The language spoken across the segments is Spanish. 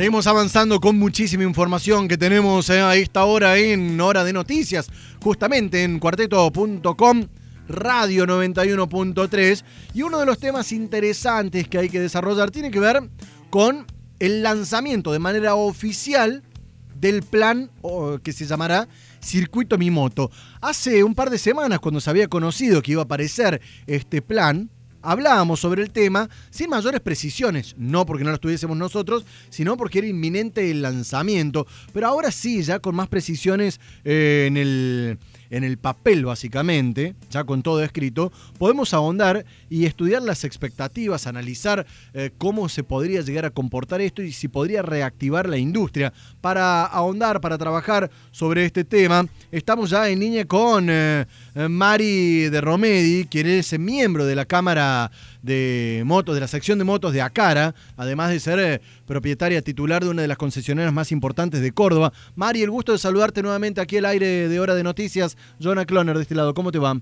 Seguimos avanzando con muchísima información que tenemos eh, a esta hora en Hora de Noticias, justamente en cuarteto.com, Radio 91.3. Y uno de los temas interesantes que hay que desarrollar tiene que ver con el lanzamiento de manera oficial del plan que se llamará Circuito Mi Moto. Hace un par de semanas, cuando se había conocido que iba a aparecer este plan, hablábamos sobre el tema sin mayores precisiones, no porque no lo estuviésemos nosotros, sino porque era inminente el lanzamiento, pero ahora sí, ya con más precisiones eh, en el en el papel básicamente, ya con todo escrito, podemos ahondar y estudiar las expectativas, analizar eh, cómo se podría llegar a comportar esto y si podría reactivar la industria. Para ahondar, para trabajar sobre este tema, estamos ya en línea con eh, Mari de Romedi, quien es miembro de la Cámara de Motos, de la sección de motos de Acara, además de ser eh, propietaria titular de una de las concesionarias más importantes de Córdoba. Mari, el gusto de saludarte nuevamente aquí al aire de Hora de Noticias. Jonah Cloner de este lado, ¿cómo te va?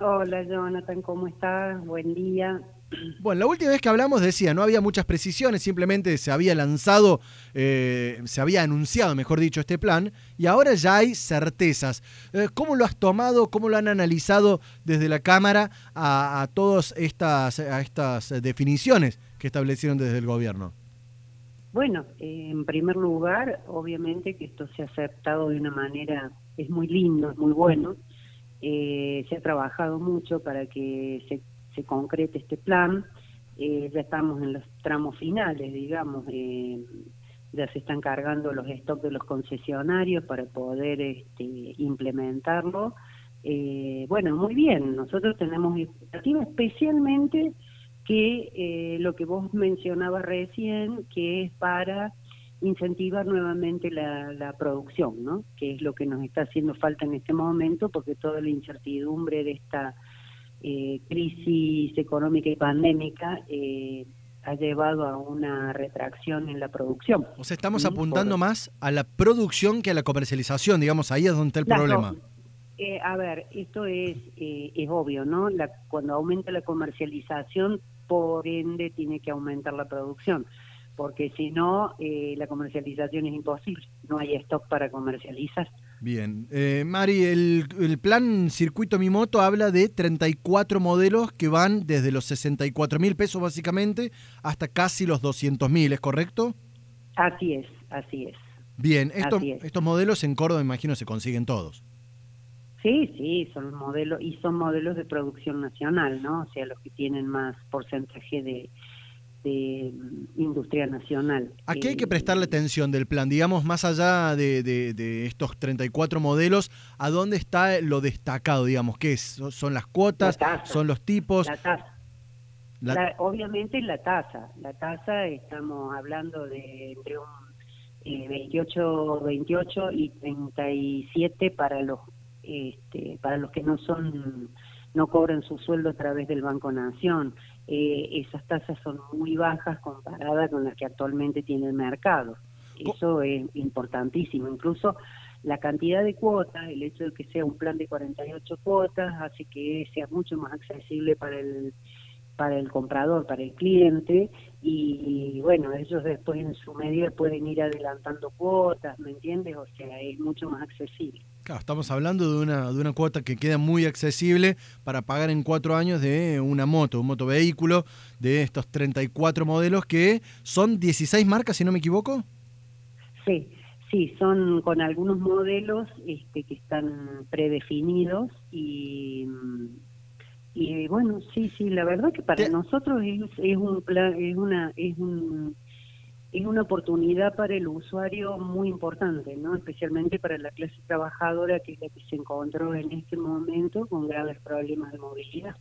Hola Jonathan, ¿cómo estás? Buen día. Bueno, la última vez que hablamos decía, no había muchas precisiones, simplemente se había lanzado, eh, se había anunciado, mejor dicho, este plan, y ahora ya hay certezas. Eh, ¿Cómo lo has tomado, cómo lo han analizado desde la Cámara a, todas estas, a estas definiciones que establecieron desde el gobierno? Bueno, en primer lugar, obviamente que esto se ha aceptado de una manera, es muy lindo, es muy bueno. Eh, se ha trabajado mucho para que se concrete este plan. Eh, ya estamos en los tramos finales, digamos, eh, ya se están cargando los stocks de los concesionarios para poder este, implementarlo. Eh, bueno, muy bien, nosotros tenemos expectativa especialmente que lo que vos mencionabas recién, que es para incentivar nuevamente la, la, producción, ¿no? que es lo que nos está haciendo falta en este momento, porque toda la incertidumbre de esta eh, crisis económica y pandémica eh, ha llevado a una retracción en la producción. O sea, estamos apuntando más a la producción que a la comercialización, digamos, ahí es donde está el problema. Eh, a ver, esto es, es obvio, ¿no? La, cuando aumenta la comercialización, por ende tiene que aumentar la producción, porque si no, la comercialización es imposible, no hay stock para comercializar. Bien. Eh, Mari, el, plan Circuito Mi Moto habla de 34 modelos que van desde los 64 mil pesos básicamente hasta casi los 200 mil, ¿es correcto? Así es, así es. Bien, estos modelos en Córdoba imagino se consiguen todos. Sí, sí, son modelos y son modelos de producción nacional, ¿no? O sea, los que tienen más porcentaje de, de industria nacional. ¿A qué hay que prestarle atención del plan? Digamos, más allá de, de, estos 34 modelos, ¿a dónde está lo destacado? Digamos, ¿qué es? ¿Son las cuotas? ¿Son los tipos? La tasa. obviamente la tasa. La tasa, estamos hablando de entre un 28, eh, 28 y 37 para los, este, para los que no son no cobran su sueldo a través del Banco Nación. Eh, esas tasas son muy bajas comparadas con las que actualmente tiene el mercado. Eso es importantísimo. Incluso la cantidad de cuotas, el hecho de que sea un plan de 48 cuotas, hace que sea mucho más accesible para el para el comprador, para el cliente, y, bueno, ellos después en su medida pueden ir adelantando cuotas, ¿me entiendes? O sea, es mucho más accesible. Claro, estamos hablando de una, de una cuota que queda muy accesible para pagar en cuatro años de una moto, un motovehículo de estos 34 modelos que son 16 marcas, si no me equivoco. Sí, sí, son con algunos modelos este, que están predefinidos y y bueno, sí, sí, la verdad que para nosotros es, es un plan, es una es un es una oportunidad para el usuario muy importante, ¿no? Especialmente para la clase trabajadora que es la que se encontró en este momento con graves problemas de movilidad.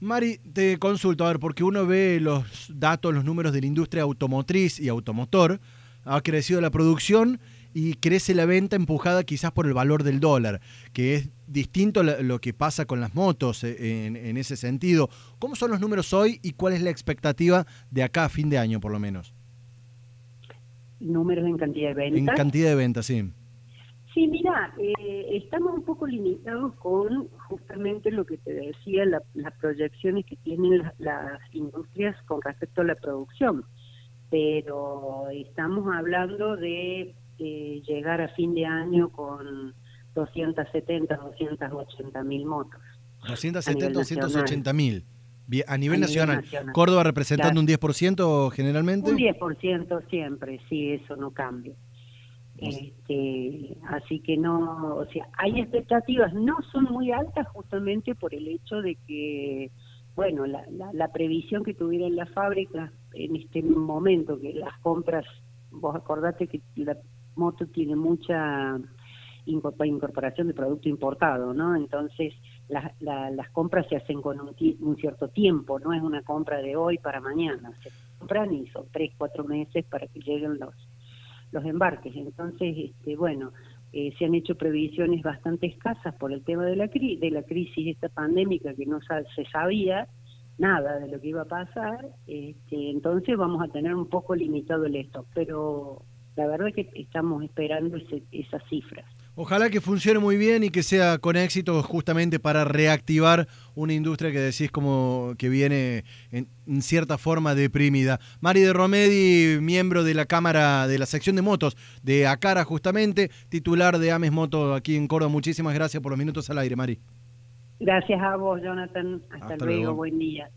Mari, te consulto, a ver, porque uno ve los datos, los números de la industria automotriz y automotor, ha crecido la producción y crece la venta empujada quizás por el valor del dólar, que es distinto lo que pasa con las motos eh, en, ese sentido. ¿Cómo son los números hoy y cuál es la expectativa de acá a fin de año, por lo menos? Números en cantidad de ventas. En cantidad de ventas, sí. Sí, mira, eh, estamos un poco limitados con justamente lo que te decía, las proyecciones que tienen las industrias con respecto a la producción pero estamos hablando de eh, llegar a fin de año con 270, 280 mil motos. 270, 280 mil. A nivel, nacional. ¿Córdoba representando un 10% generalmente? Un 10% siempre, sí, eso no cambia. Este, así que no, o sea, hay expectativas, no son muy altas justamente por el hecho de que, bueno, la, la, previsión que tuviera en la fábrica en este momento, que las compras, vos acordate que la moto tiene mucha incorporación de producto importado, ¿no? Entonces, las compras se hacen con un, cierto tiempo, no es una compra de hoy para mañana, se compran y son tres, cuatro meses para que lleguen los, los embarques. Entonces, este, bueno, eh, se han hecho previsiones bastante escasas por el tema de la, cri de la crisis esta pandémica que no se sabía nada de lo que iba a pasar, este, entonces vamos a tener un poco limitado el stock, pero la verdad es que estamos esperando esas cifras. Ojalá que funcione muy bien y que sea con éxito justamente para reactivar una industria que decís como que viene en, cierta forma deprimida. Mari de Romedi, miembro de la Cámara de la sección de motos de Acara justamente, titular de Ames Moto aquí en Córdoba. Muchísimas gracias por los minutos al aire, Mari. Gracias a vos, Jonathan. Hasta, luego, buen día.